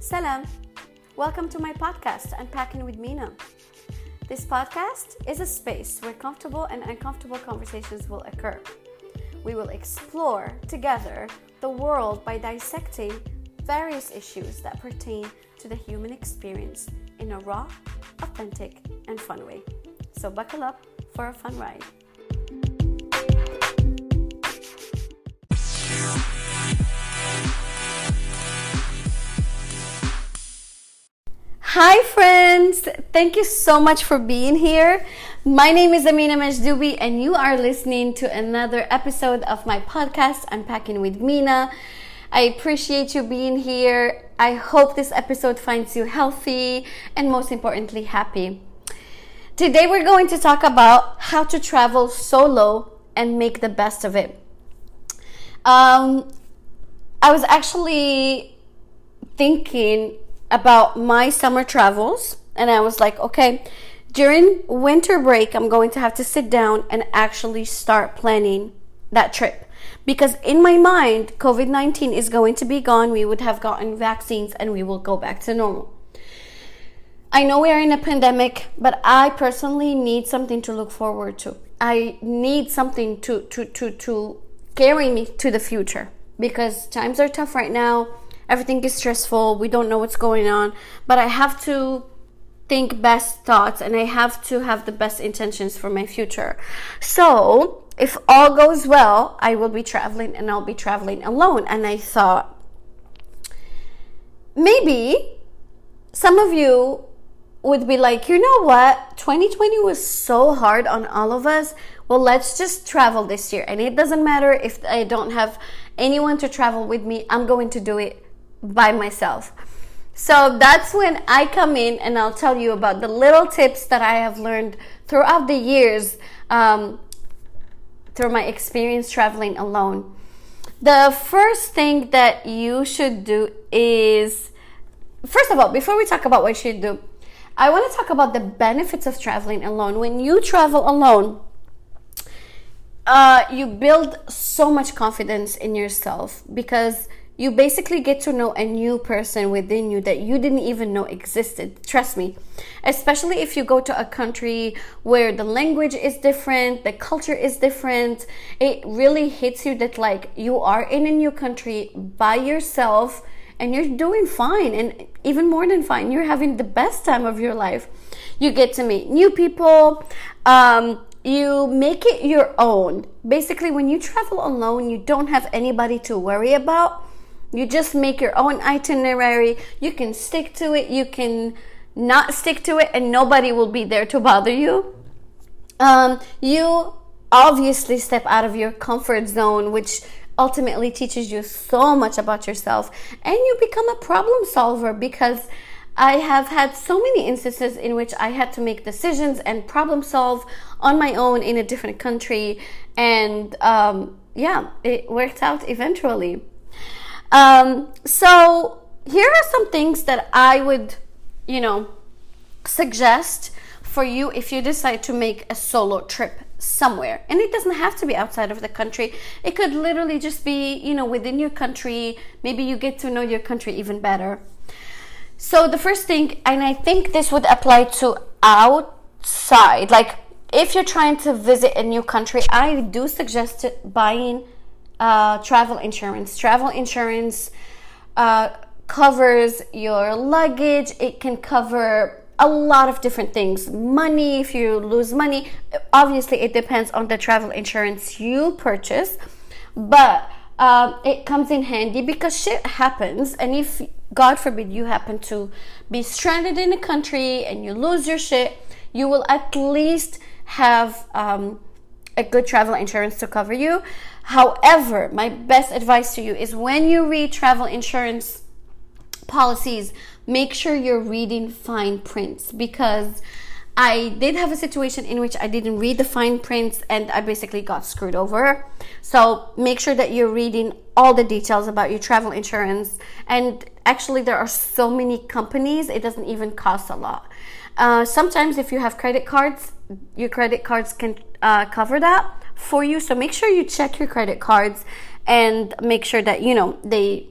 Salam. Welcome to my podcast, Unpacking with Mina. This podcast is a space where comfortable and uncomfortable conversations will occur. We will explore together the world by dissecting various issues that pertain to the human experience in a raw, authentic, and fun way. So, buckle up for a fun ride. Hi, friends! Thank you so much for being here. My name is Amina Majdoubi, and you are listening to another episode of my podcast, Unpacking with Mina. I appreciate you being here. I hope this episode finds you healthy and, most importantly, happy. Today, we're going to talk about how to travel solo and make the best of it. Um, I was actually thinking about my summer travels and I was like, okay, during winter break, I'm going to have to sit down and actually start planning that trip. Because in my mind, COVID 19 is going to be gone. We would have gotten vaccines and we will go back to normal. I know we are in a pandemic, but I personally need something to look forward to. I need something to, to, to, to carry me to the future because times are tough right now everything is stressful we don't know what's going on but i have to think best thoughts and i have to have the best intentions for my future so if all goes well i will be traveling and i'll be traveling alone and i thought maybe some of you would be like, you know what? 2020 was so hard on all of us. Well, let's just travel this year. And it doesn't matter if I don't have anyone to travel with me, I'm going to do it by myself. So that's when I come in and I'll tell you about the little tips that I have learned throughout the years um, through my experience traveling alone. The first thing that you should do is, first of all, before we talk about what you should do, I want to talk about the benefits of traveling alone. When you travel alone, uh, you build so much confidence in yourself because you basically get to know a new person within you that you didn't even know existed. Trust me. Especially if you go to a country where the language is different, the culture is different, it really hits you that like you are in a new country by yourself and you're doing fine and even more than fine. You're having the best time of your life. You get to meet new people. Um, you make it your own. Basically, when you travel alone, you don't have anybody to worry about you just make your own itinerary. You can stick to it. You can not stick to it, and nobody will be there to bother you. Um, you obviously step out of your comfort zone, which ultimately teaches you so much about yourself, and you become a problem solver because. I have had so many instances in which I had to make decisions and problem solve on my own in a different country, and um, yeah, it worked out eventually. Um, so here are some things that I would, you know, suggest for you if you decide to make a solo trip somewhere. And it doesn't have to be outside of the country. It could literally just be, you know, within your country. Maybe you get to know your country even better. So the first thing, and I think this would apply to outside, like if you're trying to visit a new country, I do suggest buying uh, travel insurance. Travel insurance uh, covers your luggage, it can cover a lot of different things. Money, if you lose money, obviously it depends on the travel insurance you purchase, but um, it comes in handy because shit happens. And if, God forbid, you happen to be stranded in a country and you lose your shit, you will at least have um, a good travel insurance to cover you. However, my best advice to you is when you read travel insurance policies, make sure you're reading fine prints because I did have a situation in which I didn't read the fine prints and I basically got screwed over. So make sure that you're reading all the details about your travel insurance. And actually, there are so many companies, it doesn't even cost a lot. Uh, sometimes, if you have credit cards, your credit cards can uh, cover that for you. So make sure you check your credit cards and make sure that you know they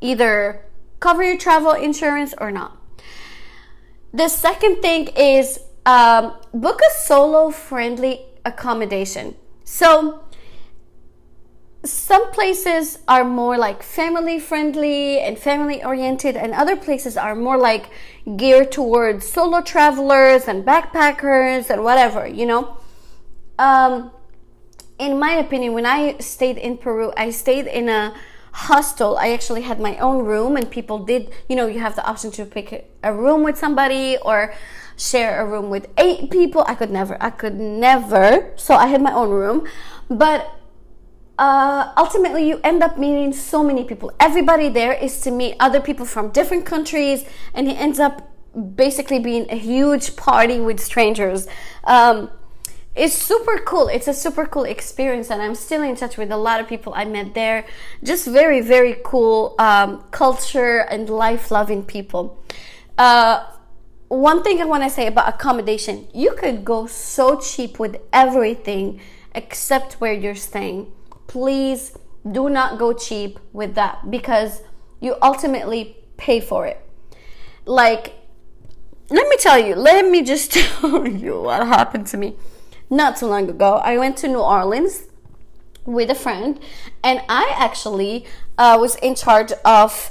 either cover your travel insurance or not. The second thing is um, book a solo friendly accommodation. So, some places are more like family friendly and family oriented, and other places are more like geared towards solo travelers and backpackers and whatever, you know. Um, in my opinion, when I stayed in Peru, I stayed in a hostel. I actually had my own room, and people did, you know, you have the option to pick a room with somebody or share a room with eight people. I could never, I could never. So I had my own room, but uh, ultimately you end up meeting so many people. Everybody there is to meet other people from different countries, and it ends up basically being a huge party with strangers. Um, it's super cool. It's a super cool experience, and I'm still in touch with a lot of people I met there. Just very, very cool um, culture and life loving people. Uh, one thing I want to say about accommodation you could go so cheap with everything except where you're staying please do not go cheap with that because you ultimately pay for it. Like, let me tell you, let me just tell you what happened to me not too long ago. I went to New Orleans with a friend, and I actually uh, was in charge of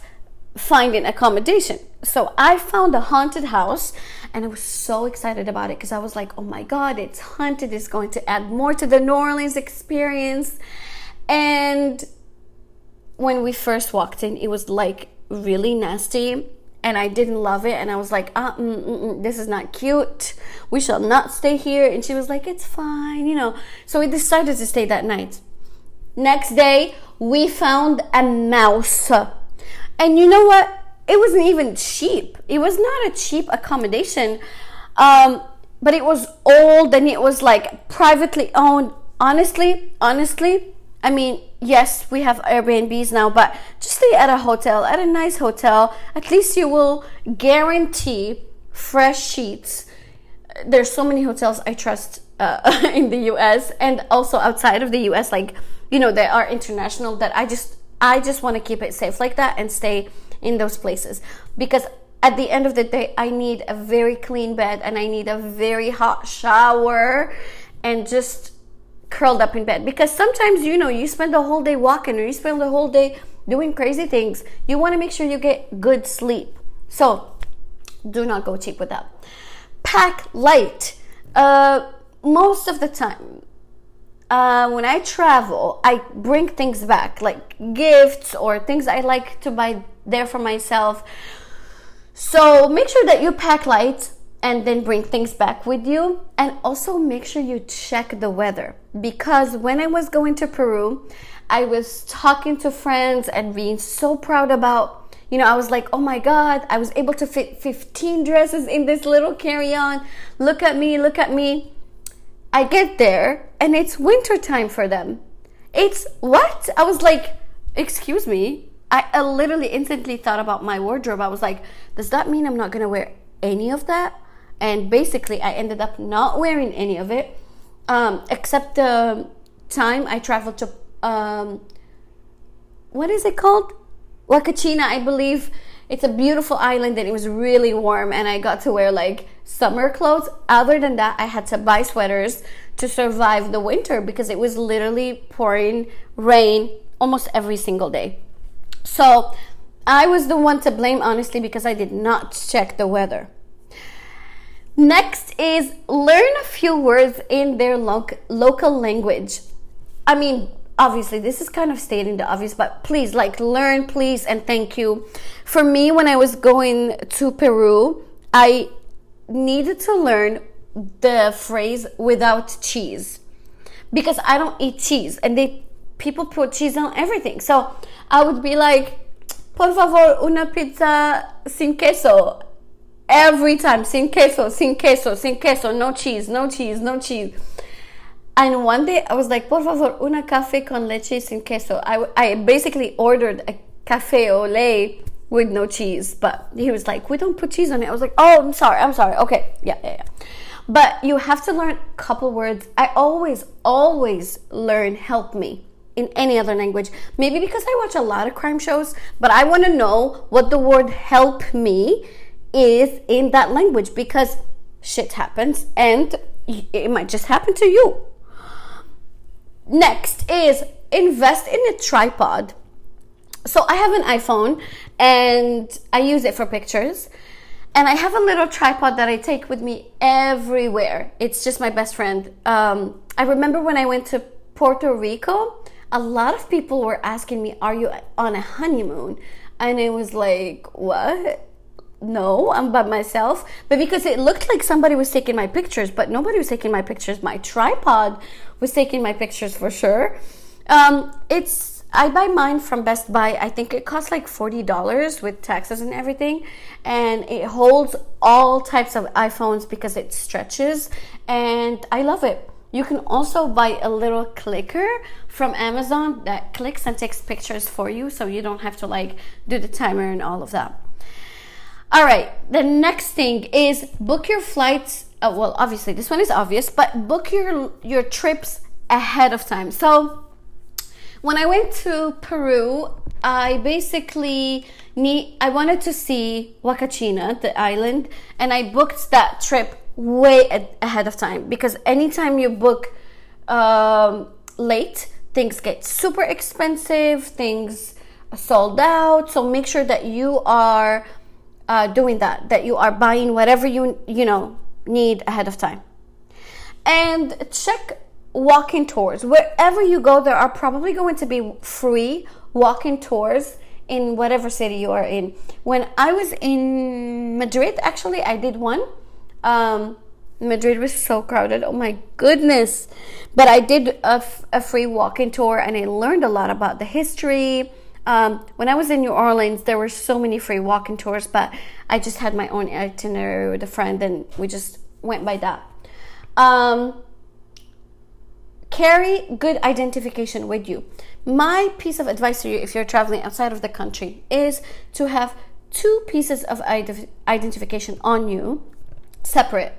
finding accommodation. So I found a haunted house and I was so excited about it because I was like, oh my God, it's haunted. It's going to add more to the New Orleans experience. And when we first walked in, it was like really nasty and I didn't love it. And I was like, uh, mm, mm, mm, this is not cute. We shall not stay here. And she was like, it's fine, you know. So we decided to stay that night. Next day, we found a mouse. And you know what? It wasn't even cheap. It was not a cheap accommodation. Um, but it was old and it was like privately owned. Honestly, honestly, I mean, yes, we have Airbnbs now, but just stay at a hotel, at a nice hotel. At least you will guarantee fresh sheets. There's so many hotels I trust uh, in the US and also outside of the US. Like, you know, they are international that I just, I just want to keep it safe like that and stay in those places. Because at the end of the day, I need a very clean bed and I need a very hot shower and just curled up in bed. Because sometimes you know you spend the whole day walking or you spend the whole day doing crazy things you want to make sure you get good sleep. So do not go cheap with that. Pack light. Uh, most of the time uh, when i travel i bring things back like gifts or things i like to buy there for myself so make sure that you pack light and then bring things back with you. And also make sure you check the weather because when I was going to Peru, I was talking to friends and being so proud about, you know, I was like, oh my God, I was able to fit 15 dresses in this little carry on. Look at me, look at me. I get there and it's winter time for them. It's what? I was like, excuse me. I, I literally instantly thought about my wardrobe. I was like, does that mean I'm not to wear any of that? and basically I ended up not wearing any of it um, except the time I traveled to um, what is it called Huacachina I believe it's a beautiful island and it was really warm and I got to wear like summer clothes. Other than that I had to buy sweaters to survive the winter because it was literally pouring rain almost every single day. So I was the one to blame honestly because I did not check the weather. Next is learn a few words in their lo- local language. I mean, obviously, this is kind of stating the obvious, but please, like, learn, please, and thank you. For me, when I was going to Peru, I needed to learn the phrase without cheese because I don't eat cheese and they people put cheese on everything. So I would be like, por favor, una pizza sin queso every time sin queso, sin queso, sin queso, no cheese, no cheese, no cheese. And one day I was like, por favor, una café con leche sin queso. I, I basically ordered a cafe au lait with no cheese, but he was like, we don't put cheese on it. I was like, oh, I'm sorry, I'm sorry. Okay, yeah, yeah, yeah. But you have to learn a couple words. I always, always learn help me. in any other language. Maybe because I watch a lot of crime shows, but I want to know what the word help me is in that language because shit happens and it might just happen to you. Next is invest in a tripod. So I have an iPhone and I use it for pictures. And I have a little tripod that I take with me everywhere. It's just my best friend. Um, I remember when I went to Puerto Rico, a lot of people were asking me, Are you on a honeymoon? And it was like, What? No, I'm by myself. But because it looked like somebody was taking my pictures, but nobody was taking my pictures. My tripod was taking my pictures for sure. Um, it's I buy mine from Best Buy. I think it costs like forty dollars with taxes and everything, and it holds all types of iPhones because it stretches, and I love it. You can also buy a little clicker from Amazon that clicks and takes pictures for you, so you don't have to like do the timer and all of that. All right, the next thing is book your flights. Uh, well, obviously this one is obvious, but book your your trips ahead of time. So when I went to Peru, I basically need I wanted to see Huacachina, the island, and I booked that trip way ahead of time because anytime you book um, late, things get super expensive, things sold out. So make sure that you are uh, doing that, that you are buying whatever you you know need ahead of time, and check walking tours wherever you go. There are probably going to be free walking tours in whatever city you are in. When I was in Madrid, actually, I did one. Um, Madrid was so crowded. Oh my goodness. But I did a, f- a free walking tour and I learned a lot about the history, um, when I was in New Orleans, there were so many free walking tours, but I just had my own itinerary with a friend, and we just went by that. Um, carry good identification with you. My piece of advice to you, if you're traveling outside of the country, is to have two pieces of identification on you, separate.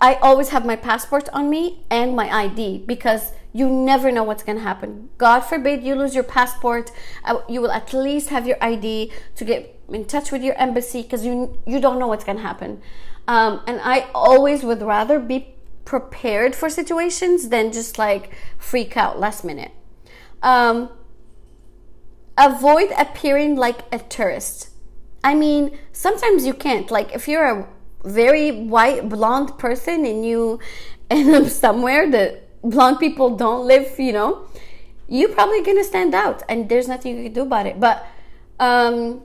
I always have my passport on me and my ID because you never know what's going to happen. God forbid you lose your passport. Uh, you will at least have your ID to get in touch with your embassy because you you don't know what's going to happen. Um, and I always would rather be prepared for situations than just like freak out last minute. Um, avoid appearing like a tourist. I mean, sometimes you can't. Like if you're a very white blonde person and you end up somewhere that blonde people don't live, you know, you're probably gonna stand out, and there's nothing you can do about it. But um,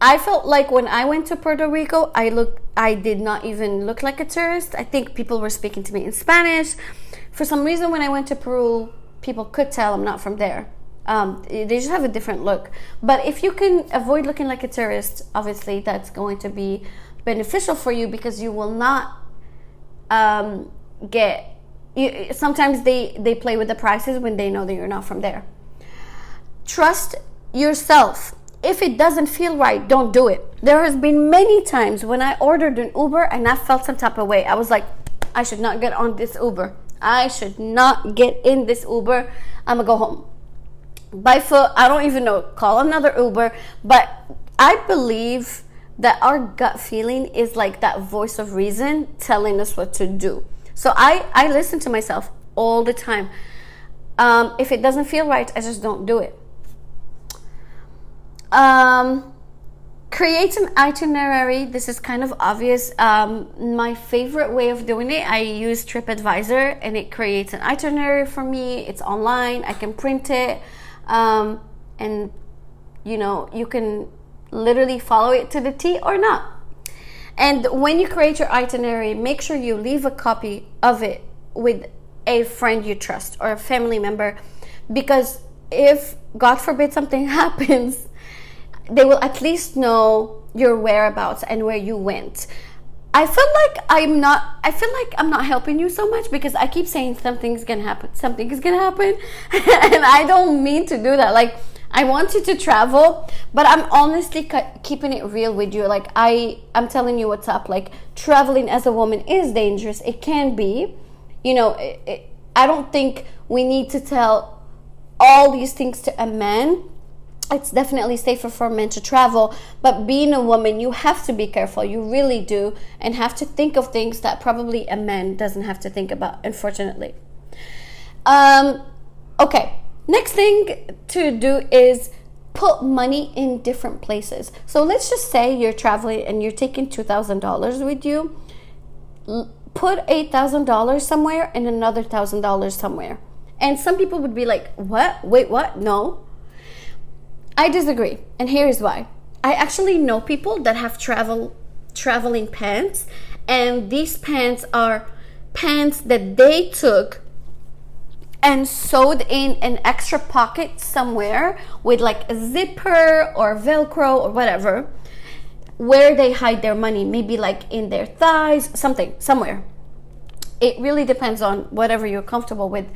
I felt like when I went to Puerto Rico, I look, I did not even look like a tourist. I think people were speaking to me in Spanish. For some reason, when I went to Peru, people could tell I'm not from there. Um, they just have a different look. But if you can avoid looking like a tourist, obviously that's going to be beneficial for you because you will not um, get you, sometimes they they play with the prices when they know that you're not from there. Trust yourself. If it doesn't feel right don't do it. There has been many times when i ordered an uber and i felt some type of way. I was like i should not get on this uber. I should not get in this uber. I'm gonna go home. By foot i don't even know call another uber. But i believe that our gut feeling is like that voice of reason telling us what to do so I, I listen to myself all the time. Um, if it doesn't feel right, I just don't do it. Um, create an itinerary. This is kind of obvious. Um, my favorite way of doing it, I use TripAdvisor and it creates an itinerary for me. It's online, I can print it. Um, and you know, you can literally follow it to the T or not. And when you create your itinerary, make sure you leave a copy of it with a friend you trust or a family member because if, God forbid, something happens, they will at least know your whereabouts and where you went. I feel like I'm not I feel like I'm not helping you so much because I keep saying something's gonna happen, something is gonna happen, and I don't mean to do that. Like I want you to travel, but I'm honestly keeping it real with you. Like I, I'm telling you what's up. Like traveling as a woman is dangerous. It can be, you know. It, it, I don't think we need to tell all these things to a man it's definitely safer for men to travel but being a woman you have to be careful you really do and have to think of things that probably a man doesn't have to think about unfortunately um, okay next thing to do is put money in different places. So let's just say you're traveling and you're taking $2000 with you. Put $8000 somewhere and another $1000 somewhere. And some people would be like what? Wait what? No. I disagree, and here is why. I actually know people that have travel traveling pants, and these pants are pants that they took and sewed in an extra pocket somewhere with like a zipper or velcro or whatever where they hide their money maybe like in their thighs something somewhere it really depends on whatever you're comfortable with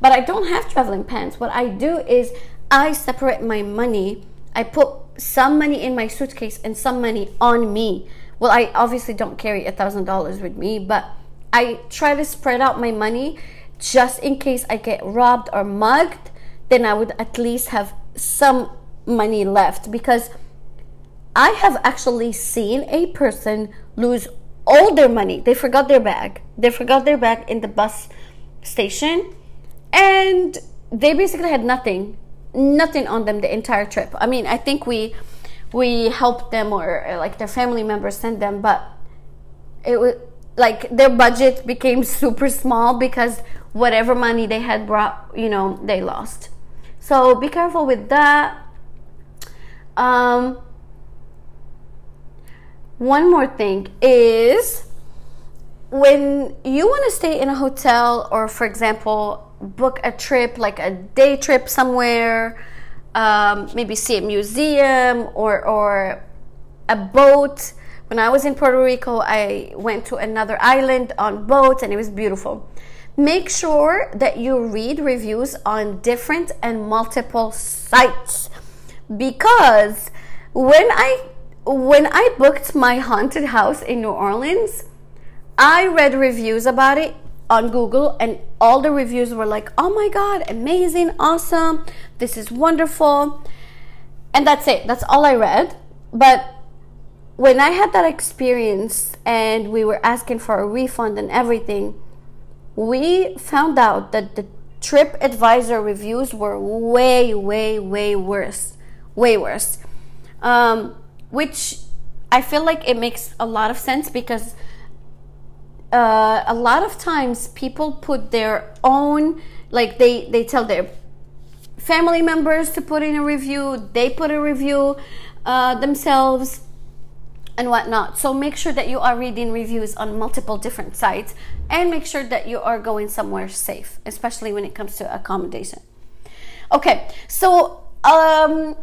but i don't have traveling pants what i do is I separate my money. I put some money in my suitcase and some money on me. Well, I obviously don't carry a thousand dollars with me, but I try to spread out my money just in case I get robbed or mugged. Then I would at least have some money left because I have actually seen a person lose all their money. They forgot their bag. They forgot their bag in the bus station and they basically had nothing nothing on them the entire trip. I mean, I think we we helped them or uh, like their family members sent them, but it was like their budget became super small because whatever money they had brought, you know, they lost. So be careful with that. Um, one more thing is when you want to stay in a hotel or for example book a trip, like a day trip somewhere, um, maybe see a museum or, or a boat. When I was in Puerto Rico, I went to another island on boat and it was beautiful. Make sure that you read reviews on different and multiple sites because when I when I booked my haunted house in New Orleans, I read reviews about it on Google, and all the reviews were like, oh my God, amazing, awesome, this is wonderful. And that's it, that's all I read. But when I had that experience and we were asking for a refund and everything, we found out that the TripAdvisor reviews were way, way, way worse. Way worse. Um, which I feel like it makes a lot of sense because uh, a lot of times people put their own like they they tell their family members to put in a review they put a review uh, themselves and whatnot. So make sure that you are reading reviews on multiple different sites and make sure that you are going somewhere safe especially when it comes to accommodation. Okay so um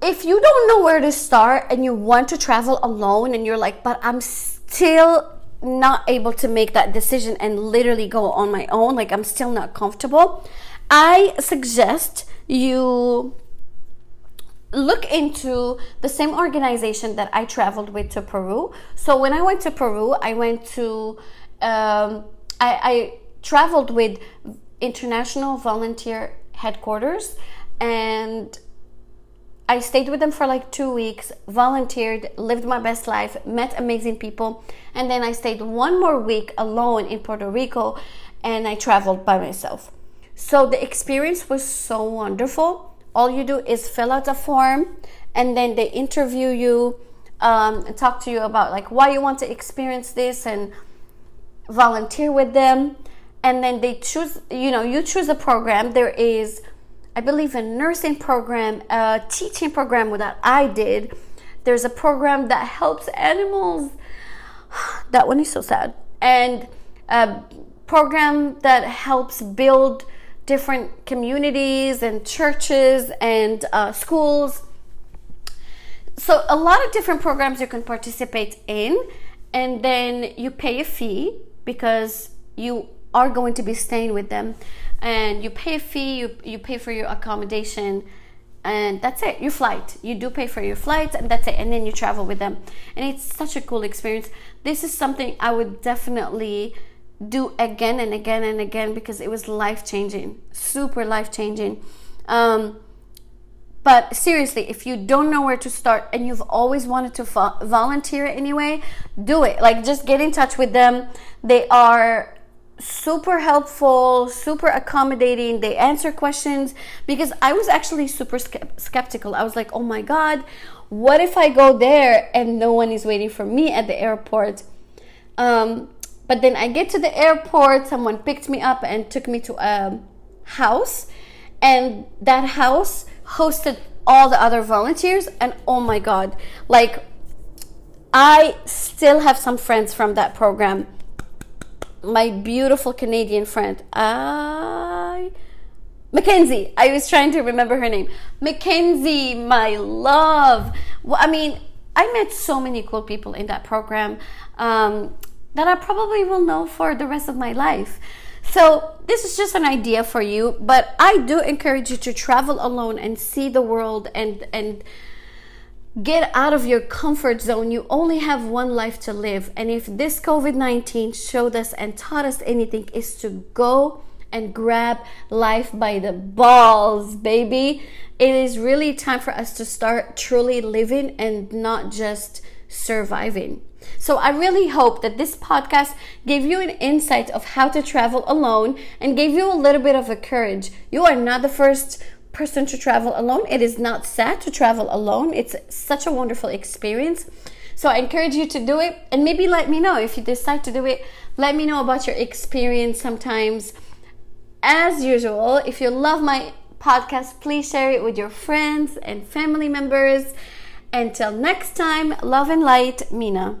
if you don't know where to start and you want to travel alone and you're like but i'm still not able to make that decision and literally go on my own, like I'm still not comfortable, I suggest you look into the same organization that I traveled with to Peru. So when I went to Peru, I went to, um, I, I traveled with International Volunteer Headquarters and I stayed with them for like two weeks, volunteered, lived my best life, met amazing people, and then I stayed one more week alone in Puerto Rico and I traveled by myself. So the experience was so wonderful. All you do is fill out a form and then they interview you um, and talk to you about like why you want to experience this and volunteer with them. And then they choose, you know, you choose a program. There is I believe, a nursing program, a teaching program that I did. There's a program that helps animals. That one is so sad. And a program that helps build different communities and churches and uh, schools. So, a lot of different programs you can participate in, and then you pay a fee because you are going to be staying with them. And you pay a fee you, you pay for your accommodation and that's it. Your flight. You do pay for your flight and that's it. And then you travel with them. And it's such a cool experience. This is something i would definitely do again and again and again because it was life changing, super life changing. Um, but seriously, if you don't know where to start and you've always wanted to vo- volunteer anyway, do it. Like, just get in touch with them. They are super helpful, super accommodating. They answer questions because I was actually super skeptical. I was like, oh my God, what if I go there and no one is waiting for me at the airport? Um, but then I get to the airport, someone picked me up and took me to a house, and that house hosted all the other volunteers. And oh my God, like, I still have some friends from that program. My beautiful Canadian friend, I. Mackenzie. I was trying to remember her name. Mackenzie, my love. Well, I mean, I met so many cool people in that program. Um, that I probably will know for the rest of my life. So, this is just an idea for you, but I do encourage you to travel alone and see the world and and get out of your comfort zone. You only have one life to live, and if this COVID-19 showed us and taught us anything is to go and grab life by the balls, baby. It is really time for us to start truly living and not just surviving. So I really hope that this podcast gave you an insight of how to travel alone and gave you a little bit of a courage. You are not the first person to travel alone. It is not sad to travel alone. It's such a wonderful experience. So I encourage you to do it and maybe let me know if you decide to do it. Let me know about your experience sometimes. As usual, if you love my podcast, please share it with your friends and family members. Until next time, love and light, Mina.